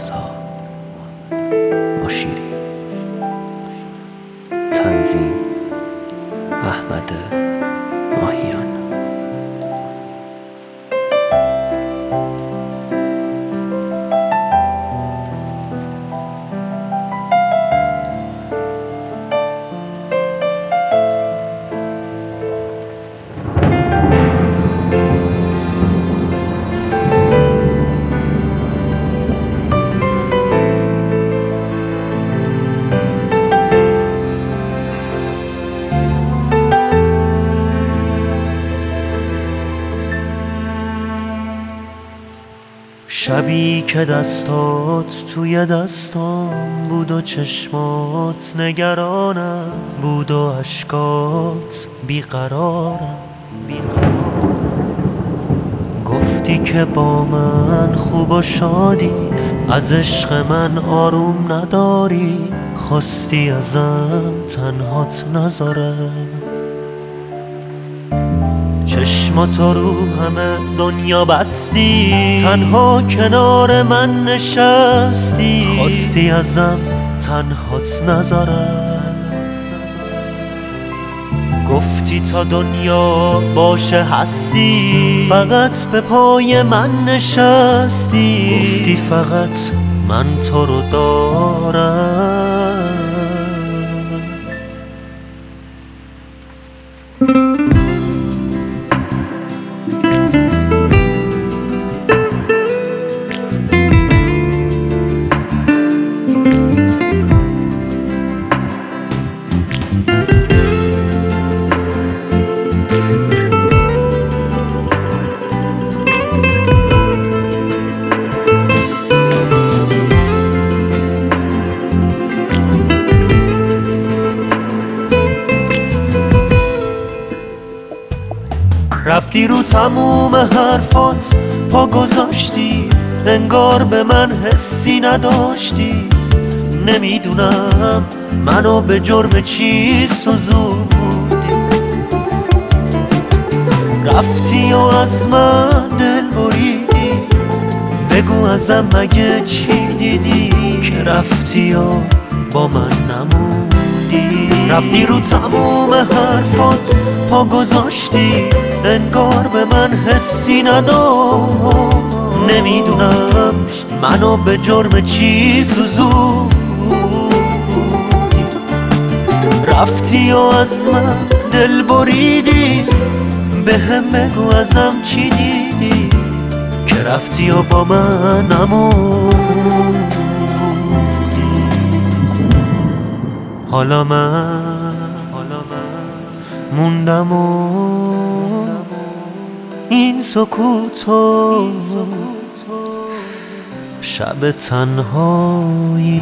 رضا مشیری. تنظیم احمد ماهیان. شبی که دستات توی دستام بود و چشمات نگرانم بود و اشکات بیقرارم. گفتی که با من خوب و شادی از عشق من آروم نداری خواستی ازم تنهات نذارم. چشماتو رو همه دنیا بستی. تنها کنار من نشستی. خواستی ازم تنهات نذارم. گفتی تا دنیا باشه هستی. فقط به پای من نشستی. گفتی فقط من تو رو دارم. رفتی رو تموم حرفات پا گذاشتی انگار به من حسی نداشتی. نمی‌دونم منو به جرم چی سزودی رفتی و از من دل بریدی. بگو ازم مگه چی دیدی که رفتی و با من نموندی. رفتی رو تموم حرفات پا گذاشتی انگار به من حسی نداشت. نمی‌دونم منو به جرم چی سوزو رفتی و از من دل بریدی به هم بگو ازم چی دیدی؟ که رفتی و با من نموندی. حالا من موندم و این سکوتو شب تنهایی